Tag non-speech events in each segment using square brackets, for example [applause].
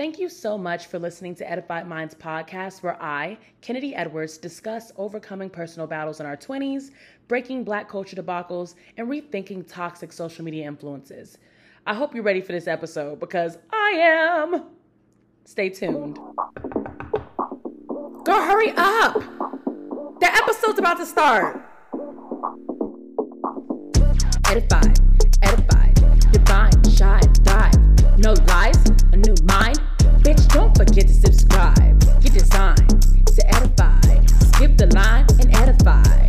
Thank you so much for listening to Edified Minds podcast, where I, Kennedy Edwards, discuss overcoming personal battles in our 20s, breaking black culture debacles, and rethinking toxic social media influences. I hope you're ready for this episode because I am. Stay tuned. Go hurry up! The episode's about to start. Edified, edified, divine, shine, thrive. No lies, a new mind. Forget to subscribe. Get designed to edify. Skip the line and edify.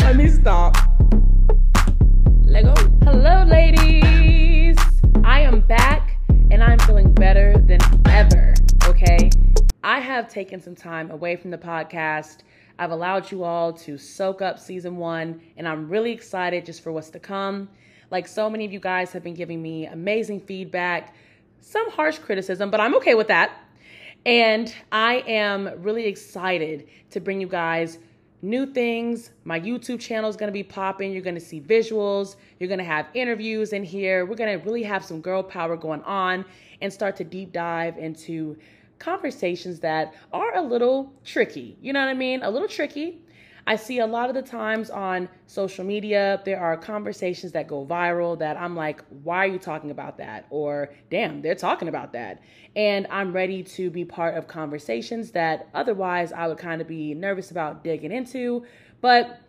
[laughs] Let me stop. Lego. Hello, ladies. I am back and I'm feeling better than ever. Okay. I have taken some time away from the podcast. I've allowed you all to soak up season one, and I'm really excited just for what's to come. Like so many of you guys have been giving me amazing feedback, some harsh criticism, but I'm okay with that. And I am really excited to bring you guys new things. My YouTube channel is going to be popping. You're going to see visuals. You're going to have interviews in here. We're going to really have some girl power going on and start to deep dive into conversations that are a little tricky. You know what I mean? A little tricky, I see a lot of the times on social media, there are conversations that go viral that I'm like, why are you talking about that? Or, damn, they're talking about that. And I'm ready to be part of conversations that otherwise I would kind of be nervous about digging into. But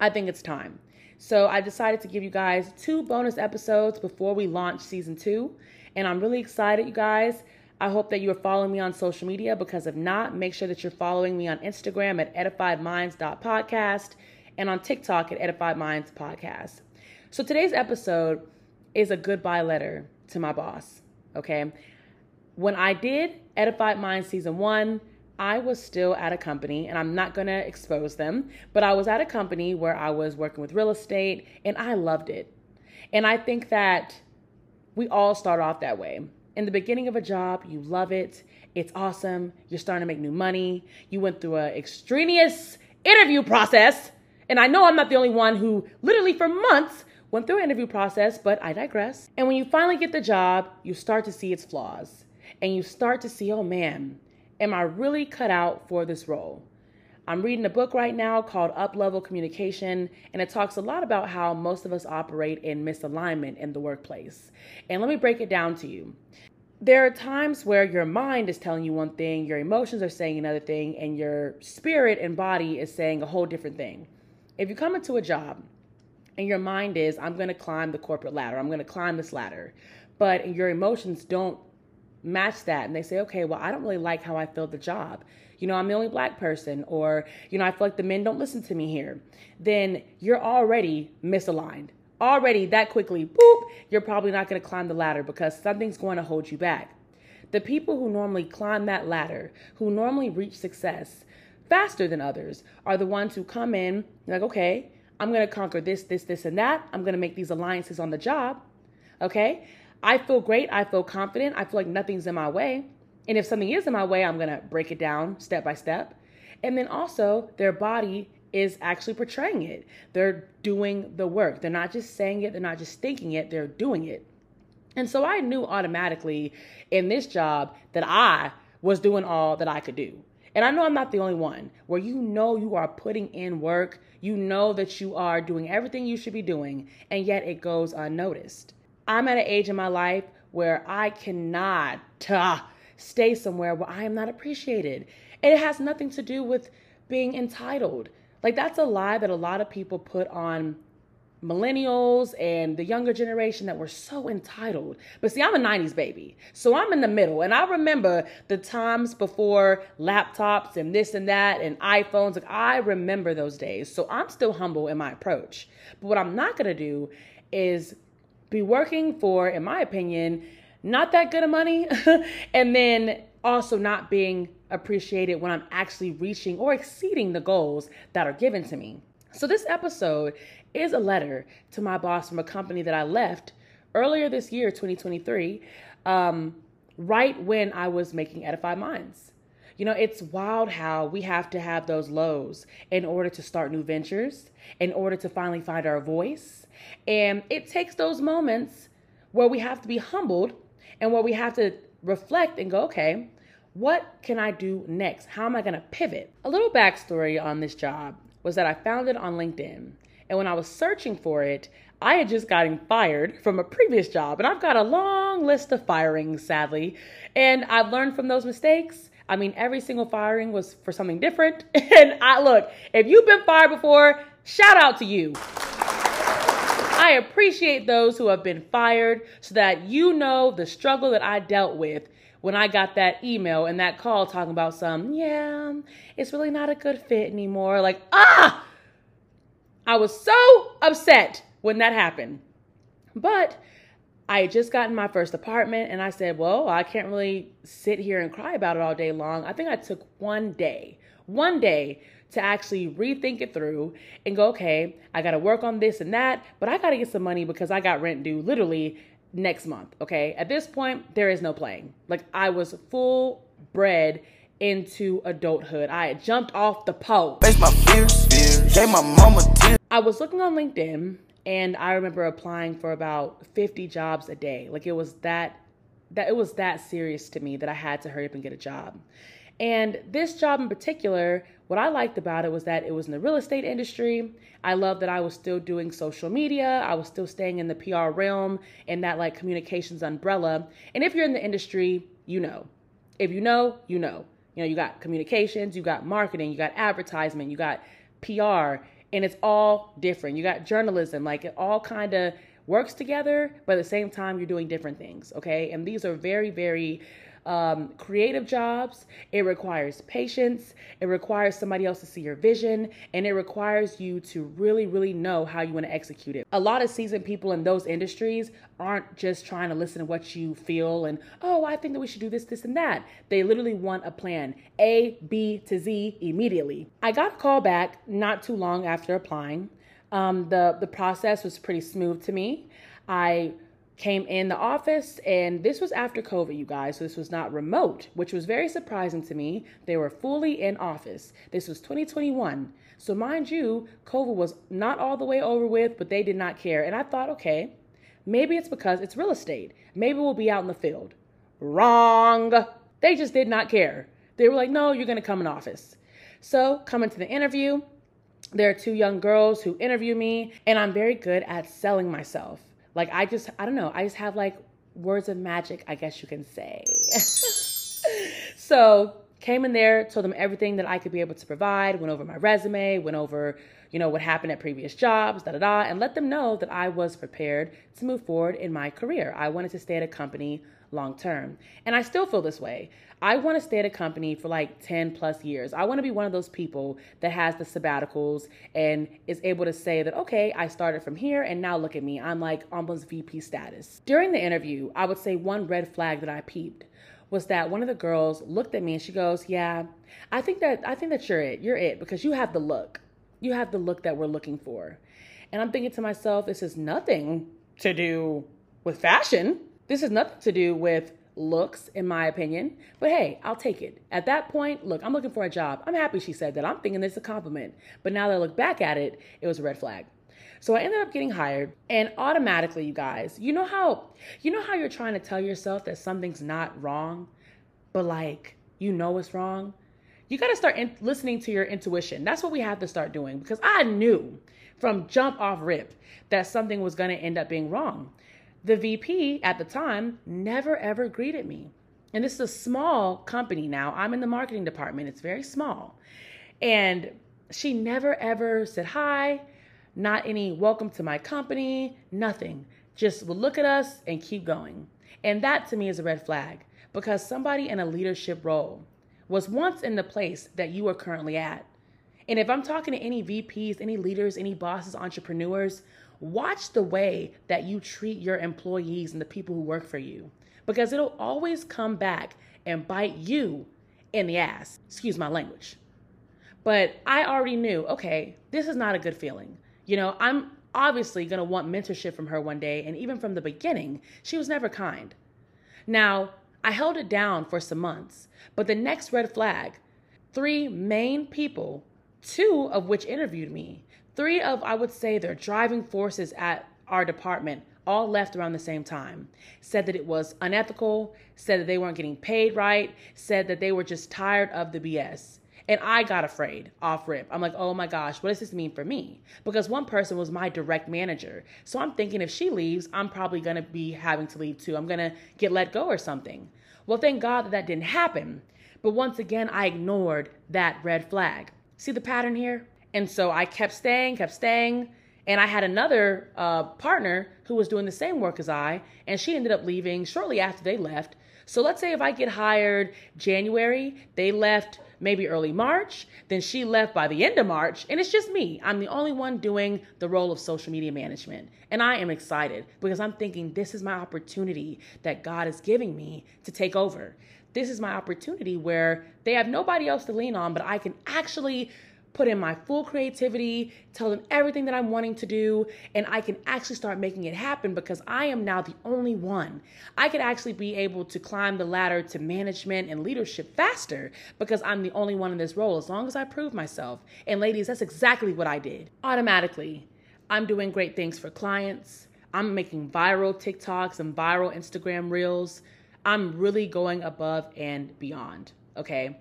I think it's time. So I decided to give you guys two bonus episodes before we launch season two. And I'm really excited, you guys. I hope that you are following me on social media because if not, make sure that you're following me on Instagram at edifiedminds.podcast and on TikTok at edifiedmindspodcast. So today's episode is a goodbye letter to my boss, okay? When I did Edified Minds season 1, I was still at a company, and I'm not gonna expose them, but I was at a company where I was working with real estate and I loved it. And I think that we all start off that way in the beginning of a job, you love it. It's awesome. You're starting to make new money. You went through an extraneous interview process. And I know I'm not the only one who literally for months went through an interview process, but I digress. And when you finally get the job, you start to see its flaws. And you start to see, oh man, am I really cut out for this role? I'm reading a book right now called Up Level Communication, and it talks a lot about how most of us operate in misalignment in the workplace. And let me break it down to you. There are times where your mind is telling you one thing, your emotions are saying another thing, and your spirit and body is saying a whole different thing. If you come into a job and your mind is, I'm to climb the corporate ladder, I'm to climb this ladder, but your emotions don't match that, and they say, okay, well, I don't really like how I feel the job you know, I'm the only black person, or, you know, I feel like the men don't listen to me here, then you're already misaligned. Already that quickly, boop, you're probably not going to climb the ladder because something's going to hold you back. The people who normally climb that ladder, who normally reach success faster than others, are the ones who come in like, okay, I'm going to conquer this, this, this, and that. I'm going to make these alliances on the job. Okay. I feel great. I feel confident. I feel like nothing's in my way. And if something is in my way, I'm going to break it down step by step. And then also, their body is actually portraying it. They're doing the work. They're not just saying it, they're not just thinking it, they're doing it. And so I knew automatically in this job that I was doing all that I could do. And I know I'm not the only one where you know you are putting in work, you know that you are doing everything you should be doing, and yet it goes unnoticed. I'm at an age in my life where I cannot uh, stay somewhere where I am not appreciated. And it has nothing to do with being entitled. Like, that's a lie that a lot of people put on millennials and the younger generation that were so entitled. But see, I'm a 90s baby. So I'm in the middle. And I remember the times before laptops and this and that and iPhones. Like I remember those days. So I'm still humble in my approach. But what I'm not going to do is be working for, in my opinion, not that good of money, [laughs] and then also not being appreciated when I'm actually reaching or exceeding the goals that are given to me. So, this episode is a letter to my boss from a company that I left earlier this year, 2023, um, right when I was making Edify Minds. You know, it's wild how we have to have those lows in order to start new ventures, in order to finally find our voice. And it takes those moments where we have to be humbled and where we have to reflect and go, okay, what can I do next? How am I going to pivot? A little backstory on this job was that I found it on LinkedIn. And when I was searching for it, I had just gotten fired from a previous job. And I've got a long list of firings, sadly. And I've learned from those mistakes. I mean, every single firing was for something different. [laughs] And I look, if you've been fired before, shout out to you. I appreciate those who have been fired so that you know the struggle that I dealt with when I got that email and that call talking about some, yeah, it's really not a good fit anymore. Like, ah! I was so upset when that happened. But I had just gotten my first apartment and I said, well, I can't really sit here and cry about it all day long. I think I took one day, one day to actually rethink it through and go, okay, I got to work on this and that, but I got to get some money because I got rent due literally next month. Okay. At this point, there is no playing. Like I was full bred into adulthood. I had jumped off the pole. Face my fears, fears. My mama. I was looking on LinkedIn and I remember applying for about 50 jobs a day. Like it was that that it was that serious to me that I had to hurry up and get a job. And this job in particular, what I liked about it was that it was in the real estate industry. I loved that I was still doing social media. I was still staying in the PR realm and that like communications umbrella. And if you're in the industry, you know. If you know, you know. You know, you got communications, you got marketing, you got advertisement, you got PR, and it's all different. You got journalism, like it all kind of works together, but at the same time, you're doing different things, okay? And these are very, very um, creative jobs. It requires patience. It requires somebody else to see your vision, and it requires you to really, really know how you want to execute it. A lot of seasoned people in those industries aren't just trying to listen to what you feel and, oh, I think that we should do this, this, and that. They literally want a plan A, B to Z immediately. I got a call back not too long after applying. Um, the, the process was pretty smooth to me. I came in the office, and this was after COVID, you guys, so this was not remote, which was very surprising to me. They were fully in office. This was 2021. So, mind you, COVID was not all the way over with, but they did not care. And I thought, okay, maybe it's because it's real estate. Maybe we'll be out in the field. Wrong. They just did not care. They were like, no, you're going to come in office. So, coming to the interview, there are two young girls who interview me, and I'm very good at selling myself. Like I just I don't know, I just have like words of magic, I guess you can say. [laughs] so came in there, told them everything that I could be able to provide, went over my resume, went over, you know, what happened at previous jobs, da da da, and let them know that I was prepared to move forward in my career. I wanted to stay at a company long term. And I still feel this way. I want to stay at a company for like 10 plus years. I want to be one of those people that has the sabbaticals and is able to say that, okay, I started from here and now look at me. I'm like almost VP status. During the interview, I would say one red flag that I peeped was that one of the girls looked at me and she goes, "Yeah, I think that I think that you're it. You're it because you have the look. You have the look that we're looking for." And I'm thinking to myself, this is nothing to do with fashion. This has nothing to do with looks, in my opinion. But hey, I'll take it. At that point, look, I'm looking for a job. I'm happy she said that. I'm thinking this is a compliment. But now that I look back at it, it was a red flag. So I ended up getting hired and automatically you guys, you know how you know how you're trying to tell yourself that something's not wrong, but like you know it's wrong? You got to start in- listening to your intuition. That's what we have to start doing because I knew from jump off rip that something was going to end up being wrong. The VP at the time never ever greeted me. And this is a small company now. I'm in the marketing department, it's very small. And she never ever said hi, not any welcome to my company, nothing. Just would look at us and keep going. And that to me is a red flag because somebody in a leadership role was once in the place that you are currently at. And if I'm talking to any VPs, any leaders, any bosses, entrepreneurs, watch the way that you treat your employees and the people who work for you because it'll always come back and bite you in the ass. Excuse my language. But I already knew, okay, this is not a good feeling. You know, I'm obviously going to want mentorship from her one day. And even from the beginning, she was never kind. Now, I held it down for some months, but the next red flag three main people, two of which interviewed me, Three of, I would say, their driving forces at our department all left around the same time. Said that it was unethical, said that they weren't getting paid right, said that they were just tired of the BS. And I got afraid off rip. I'm like, oh my gosh, what does this mean for me? Because one person was my direct manager. So I'm thinking if she leaves, I'm probably gonna be having to leave too. I'm gonna get let go or something. Well, thank God that that didn't happen. But once again, I ignored that red flag. See the pattern here? And so I kept staying, kept staying. And I had another uh, partner who was doing the same work as I, and she ended up leaving shortly after they left. So let's say if I get hired January, they left maybe early March, then she left by the end of March, and it's just me. I'm the only one doing the role of social media management. And I am excited because I'm thinking this is my opportunity that God is giving me to take over. This is my opportunity where they have nobody else to lean on, but I can actually put in my full creativity, tell them everything that I'm wanting to do, and I can actually start making it happen because I am now the only one. I could actually be able to climb the ladder to management and leadership faster because I'm the only one in this role as long as I prove myself. And ladies, that's exactly what I did. Automatically, I'm doing great things for clients. I'm making viral TikToks and viral Instagram reels. I'm really going above and beyond, okay?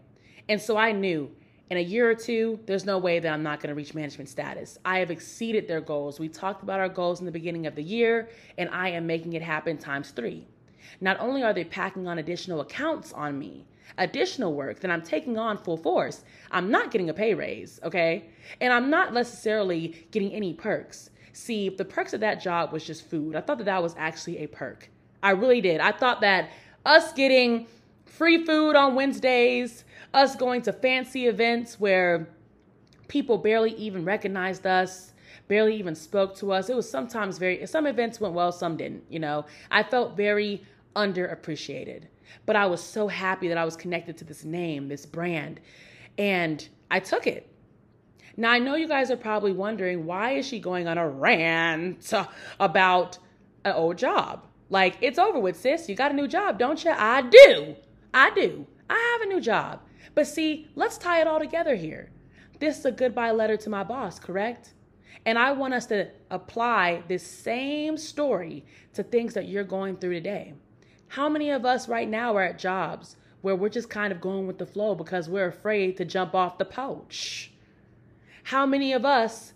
And so I knew in a year or two, there's no way that I'm not going to reach management status. I have exceeded their goals. We talked about our goals in the beginning of the year, and I am making it happen times three. Not only are they packing on additional accounts on me, additional work that I'm taking on full force, I'm not getting a pay raise, okay? And I'm not necessarily getting any perks. See, the perks of that job was just food. I thought that that was actually a perk. I really did. I thought that us getting free food on Wednesdays, us going to fancy events where people barely even recognized us, barely even spoke to us. It was sometimes very, some events went well, some didn't, you know. I felt very underappreciated. But I was so happy that I was connected to this name, this brand, and I took it. Now, I know you guys are probably wondering why is she going on a rant about an old job? Like, it's over with, sis. You got a new job, don't you? I do. I do. I have a new job. But see, let's tie it all together here. This is a goodbye letter to my boss, correct? And I want us to apply this same story to things that you're going through today. How many of us right now are at jobs where we're just kind of going with the flow because we're afraid to jump off the pouch? How many of us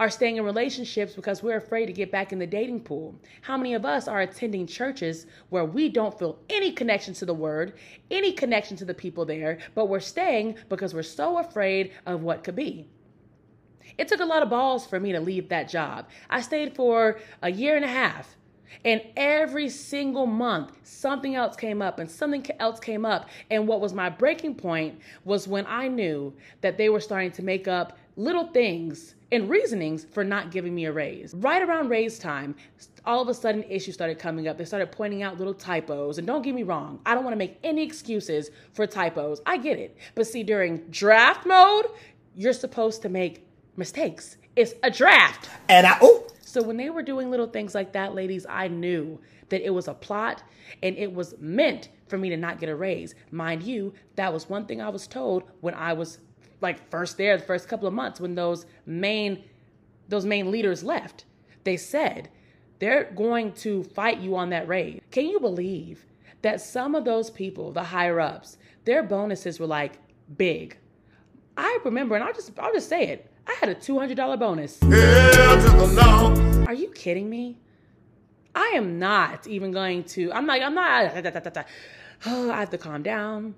are staying in relationships because we're afraid to get back in the dating pool? How many of us are attending churches where we don't feel any connection to the word, any connection to the people there, but we're staying because we're so afraid of what could be? It took a lot of balls for me to leave that job. I stayed for a year and a half. And every single month, something else came up and something else came up. And what was my breaking point was when I knew that they were starting to make up little things and reasonings for not giving me a raise. Right around raise time, all of a sudden issues started coming up. They started pointing out little typos. And don't get me wrong, I don't want to make any excuses for typos. I get it. But see, during draft mode, you're supposed to make mistakes. It's a draft. And I, oh. So when they were doing little things like that, ladies, I knew that it was a plot and it was meant for me to not get a raise. Mind you, that was one thing I was told when I was like first there, the first couple of months when those main those main leaders left. They said they're going to fight you on that raid. Can you believe that some of those people, the higher ups, their bonuses were like big. I remember, and I'll just I'll just say it. I had a two hundred dollar bonus. Are you kidding me? I am not even going to. I'm like I'm not. Oh, [sighs] I have to calm down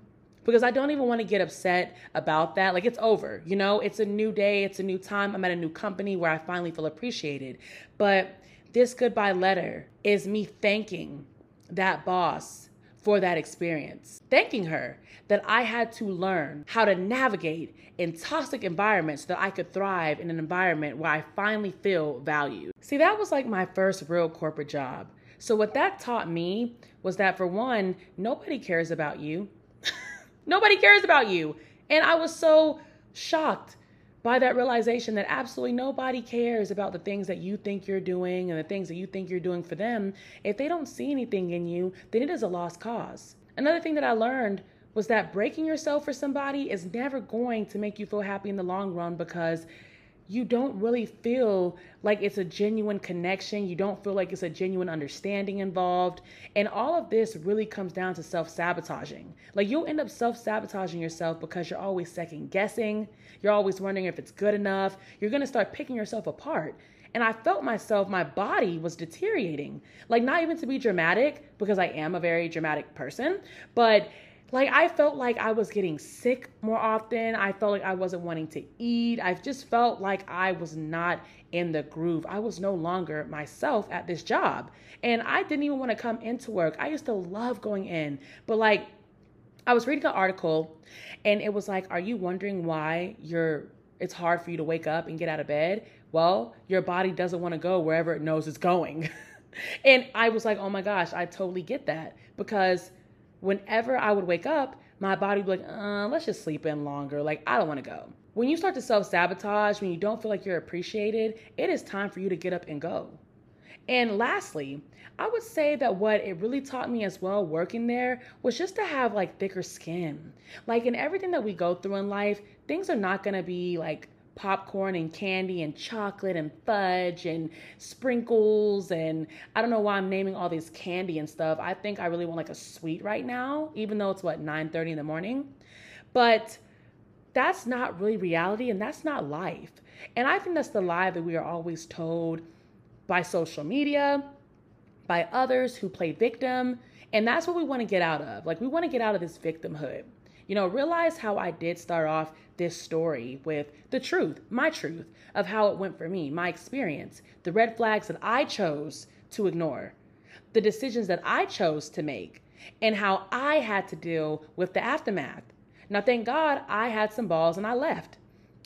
because I don't even want to get upset about that. Like it's over, you know, it's a new day, it's a new time. I'm at a new company where I finally feel appreciated. But this goodbye letter is me thanking that boss for that experience, thanking her that I had to learn how to navigate in toxic environments so that I could thrive in an environment where I finally feel valued. See, that was like my first real corporate job. So, what that taught me was that for one, nobody cares about you. [laughs] Nobody cares about you. And I was so shocked by that realization that absolutely nobody cares about the things that you think you're doing and the things that you think you're doing for them. If they don't see anything in you, then it is a lost cause. Another thing that I learned was that breaking yourself for somebody is never going to make you feel happy in the long run because you don't really feel like it's a genuine connection. You don't feel like it's a genuine understanding involved. And all of this really comes down to self sabotaging. Like you'll end up self sabotaging yourself because you're always second guessing. You're always wondering if it's good enough. You're going to start picking yourself apart. And I felt myself, my body was deteriorating. Like, not even to be dramatic, because I am a very dramatic person, but like I felt like I was getting sick more often. I felt like I wasn't wanting to eat. I just felt like I was not in the groove. I was no longer myself at this job. And I didn't even want to come into work. I used to love going in. But like I was reading an article and it was like, are you wondering why you're it's hard for you to wake up and get out of bed? Well, your body doesn't want to go wherever it knows it's going. [laughs] and I was like, oh my gosh, I totally get that because whenever I would wake up, my body would be like, uh, let's just sleep in longer. Like, I don't want to go. When you start to self sabotage, when you don't feel like you're appreciated, it is time for you to get up and go. And lastly, I would say that what it really taught me as well working there was just to have like thicker skin. Like in everything that we go through in life, things are not going to be like popcorn and candy and chocolate and fudge and sprinkles and I don't know why I'm naming all these candy and stuff. I think I really want like a sweet right now, even though it's what 9:30 in the morning. But that's not really reality and that's not life. And I think that's the lie that we are always told by social media, by others who play victim, and that's what we want to get out of. Like we want to get out of this victimhood. You know, realize how I did start off this story with the truth, my truth of how it went for me, my experience, the red flags that I chose to ignore, the decisions that I chose to make, and how I had to deal with the aftermath. Now, thank God I had some balls and I left.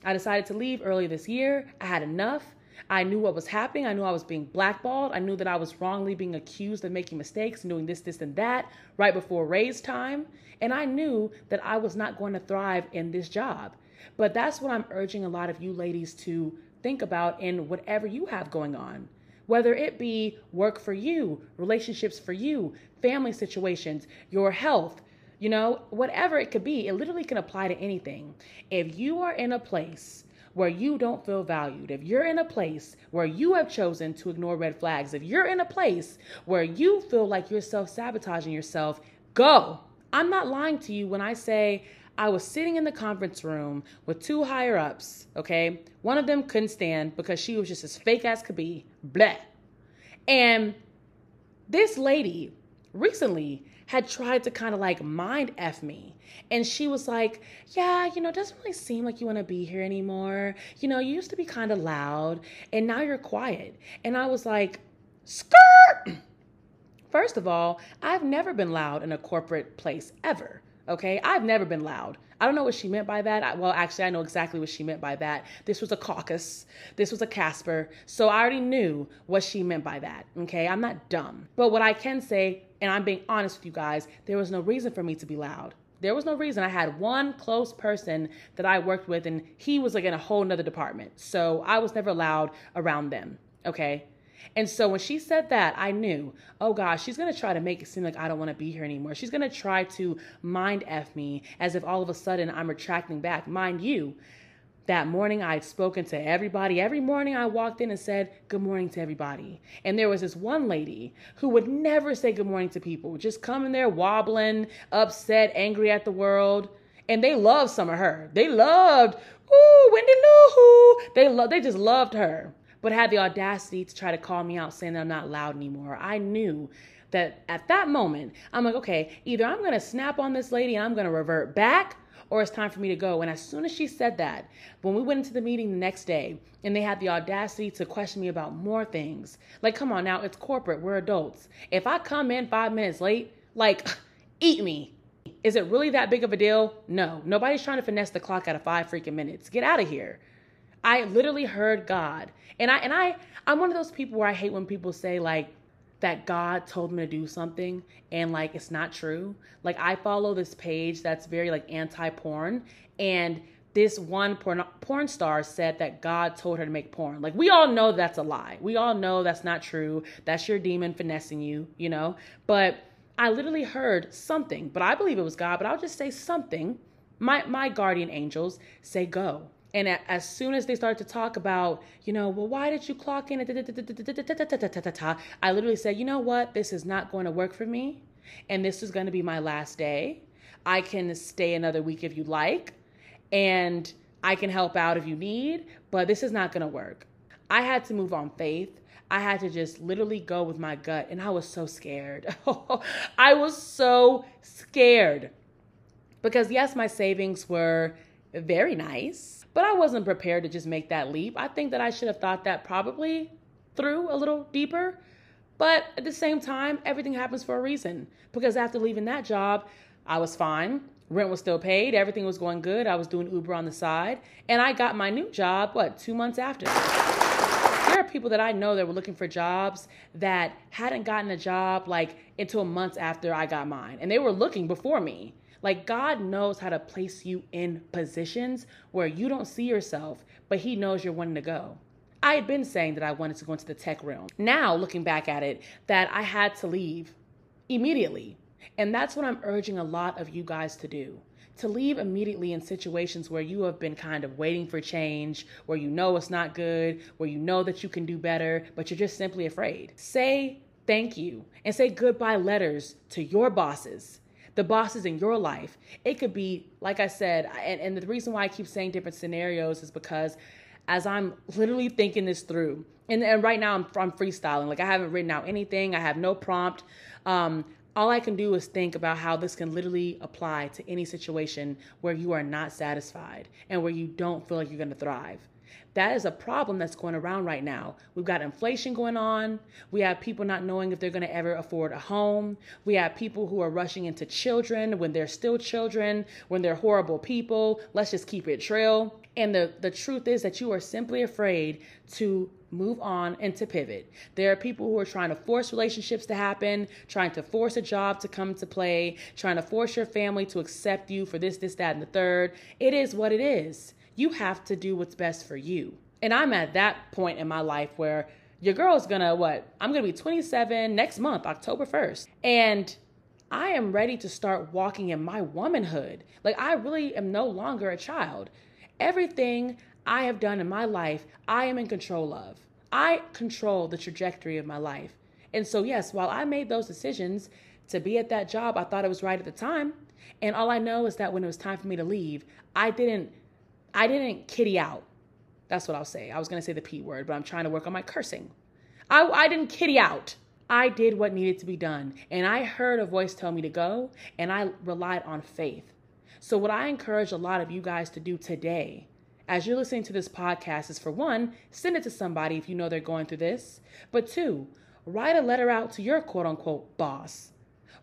I decided to leave early this year. I had enough. I knew what was happening. I knew I was being blackballed. I knew that I was wrongly being accused of making mistakes and doing this, this, and that right before raise time. And I knew that I was not going to thrive in this job. But that's what I'm urging a lot of you ladies to think about in whatever you have going on. Whether it be work for you, relationships for you, family situations, your health, you know, whatever it could be, it literally can apply to anything. If you are in a place where you don't feel valued, if you're in a place where you have chosen to ignore red flags, if you're in a place where you feel like you're self sabotaging yourself, go. I'm not lying to you when I say I was sitting in the conference room with two higher ups, okay? One of them couldn't stand because she was just as fake as could be, bleh. And this lady recently had tried to kind of like mind F me. And she was like, Yeah, you know, it doesn't really seem like you want to be here anymore. You know, you used to be kind of loud and now you're quiet. And I was like, Skirt! First of all, I've never been loud in a corporate place ever. Okay, I've never been loud. I don't know what she meant by that. I, well, actually, I know exactly what she meant by that. This was a caucus. This was a Casper. So I already knew what she meant by that. Okay, I'm not dumb. But what I can say, and I'm being honest with you guys, there was no reason for me to be loud. There was no reason. I had one close person that I worked with, and he was like in a whole nother department. So I was never loud around them. Okay. And so when she said that, I knew, oh gosh, she's going to try to make it seem like I don't want to be here anymore. She's going to try to mind F me as if all of a sudden I'm retracting back. Mind you, that morning I'd spoken to everybody. Every morning I walked in and said good morning to everybody. And there was this one lady who would never say good morning to people, just coming there wobbling, upset, angry at the world. And they loved some of her. They loved, ooh, Wendy Lou. They lo- they just loved her but had the audacity to try to call me out saying that I'm not loud anymore. I knew that at that moment, I'm like, okay, either I'm to snap on this lady and I'm to revert back or it's time for me to go. And as soon as she said that, when we went into the meeting the next day and they had the audacity to question me about more things, like, come on now, it's corporate, we're adults. If I come in five minutes late, like, [sighs] eat me. Is it really that big of a deal? No. Nobody's trying to finesse the clock out of five freaking minutes. Get out of here. I literally heard God. And I and I I'm one of those people where I hate when people say like that God told me to do something and like it's not true. Like I follow this page that's very like anti-porn and this one porn porn star said that God told her to make porn. Like we all know that's a lie. We all know that's not true. That's your demon finessing you, you know? But I literally heard something, but I believe it was God, but I'll just say something. My my guardian angels say go And as soon as they start to talk about, you know, well, why did you clock in? I literally said, you know what? This is not going to work for me. And this is going to be my last day. I can stay another week if you'd like. And I can help out if you need, but this is not going to work. I had to move on faith. I had to just literally go with my gut. And I was so scared. I was so scared. Because, yes, my savings were very nice, but I wasn't prepared to just make that leap. I think that I should have thought that probably through a little deeper. But at the same time, everything happens for a reason. Because after leaving that job, I was fine. Rent was still paid. Everything was going good. I was doing Uber on the side. And I got my new job, what, two months after? There are people that I know that were looking for jobs that hadn't gotten a job like until months after I got mine. And they were looking before me. Like God knows how to place you in positions where you don't see yourself, but He knows you're wanting to go. I had been saying that I wanted to go into the tech realm. Now, looking back at it, that I had to leave immediately. And that's what I'm urging a lot of you guys to do. To leave immediately in situations where you have been kind of waiting for change, where you know it's not good, where you know that you can do better, but you're just simply afraid. Say thank you and say goodbye letters to your bosses the bosses in your life. It could be, like I said, and, and the reason why I keep saying different scenarios is because as I'm literally thinking this through, and, and right now I'm, I'm freestyling, like I haven't written out anything, I have no prompt. Um, all I can do is think about how this can literally apply to any situation where you are not satisfied and where you don't feel like you're going to thrive. That is a problem that's going around right now. We've got inflation going on. We have people not knowing if they're going to ever afford a home. We have people who are rushing into children when they're still children, when they're horrible people. Let's just keep it real. And the, the truth is that you are simply afraid to move on and to pivot. There are people who are trying to force relationships to happen, trying to force a job to come to play, trying to force your family to accept you for this, this, that, and the third. It is what it is you have to do what's best for you. And I'm at that point in my life where your girl's gonna what? I'm gonna be 27 next month, October 1st. And I am ready to start walking in my womanhood. Like, I really am no longer a child. Everything I have done in my life, I am in control of. I control the trajectory of my life. And so, yes, while I made those decisions to be at that job, I thought it was right at the time. And all I know is that when it was time for me to leave, I didn't I didn't kitty out. That's what I'll say. I was going to say the P word, but I'm trying to work on my cursing. I, I didn't kitty out. I did what needed to be done. And I heard a voice tell me to go, and I relied on faith. So, what I encourage a lot of you guys to do today, as you're listening to this podcast, is for one, send it to somebody if you know they're going through this. But two, write a letter out to your quote unquote boss.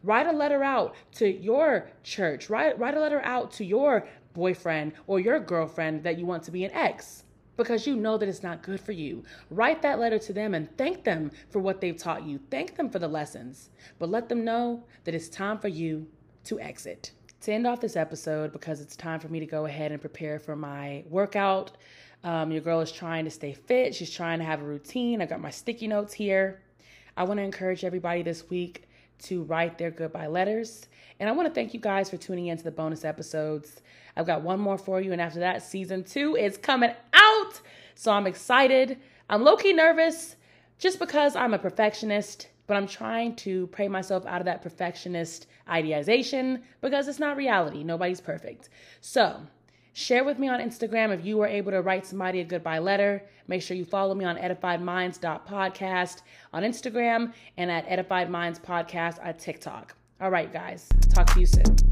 Write a letter out to your church. Write, write a letter out to your boyfriend or your girlfriend that you want to be an ex because you know that it's not good for you. Write that letter to them and thank them for what they've taught you. Thank them for the lessons, but let them know that it's time for you to exit. To end off this episode, because it's time for me to go ahead and prepare for my workout. Um, your girl is trying to stay fit. She's trying to have a routine. I got my sticky notes here. I want to encourage everybody this week to write their goodbye letters. And I want to thank you guys for tuning in to the bonus episodes. I've got one more for you, and after that, season two is coming out. So I'm excited. I'm low key nervous just because I'm a perfectionist, but I'm trying to pray myself out of that perfectionist idealization because it's not reality. Nobody's perfect. So, Share with me on Instagram if you were able to write somebody a goodbye letter. Make sure you follow me on edifiedminds.podcast on Instagram and at Edified Minds Podcast on TikTok. All right, guys. Talk to you soon.